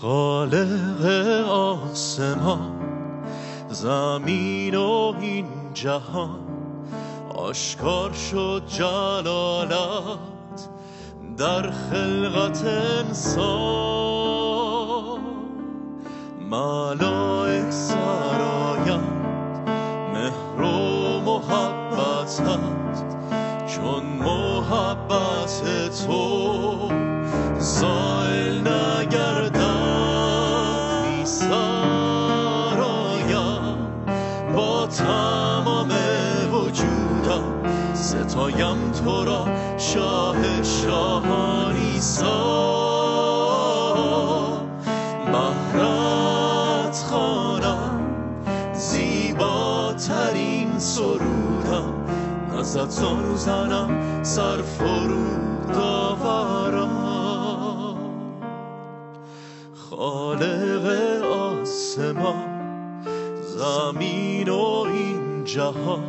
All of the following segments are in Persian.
خالق آسمان زمین و این جهان. آشکار شد جلالت در خلقت انسان. ملائک سرایند مهر و محبتت. چون محبت تو زائل تمام وجودم ستایم تو را شاه شاهانی سا. بهرت خوانم زیباترین سرودم ازت زانو زنم سر فرود آورم. خالق زمین و این جهان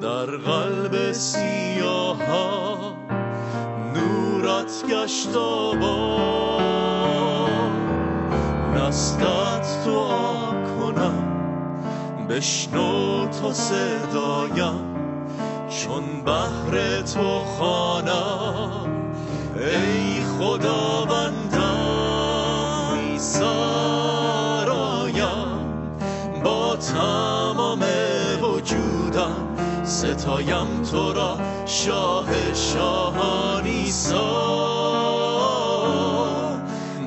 در قلب سیاها نورت گشت آباد نستت دعا کنم بشنو تا صدایم چون بحر تو خانم ای خداوندم تمام وجودم ستایم تو را شاه شاهانی سا.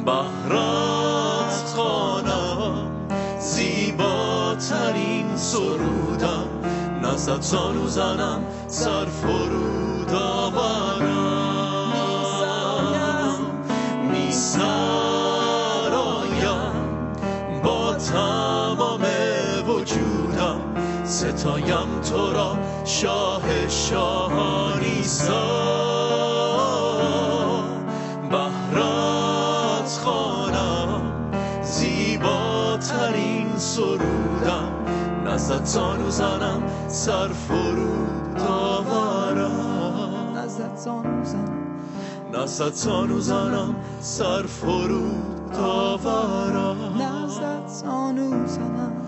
بهرت خوانم زیباترین سرودم نزد زانو زنم سر فرود ستایم تو را شاه شاهانی سا بهرت خوانم زیباترین سرودم. نزد زانو زنم سر فرود آورم. نزد زانو زنم. نزد زانو زنم سر فرود آورم. نزد زانو زنم.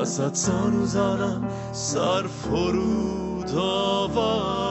نزد زانو زنم سر فرود آورم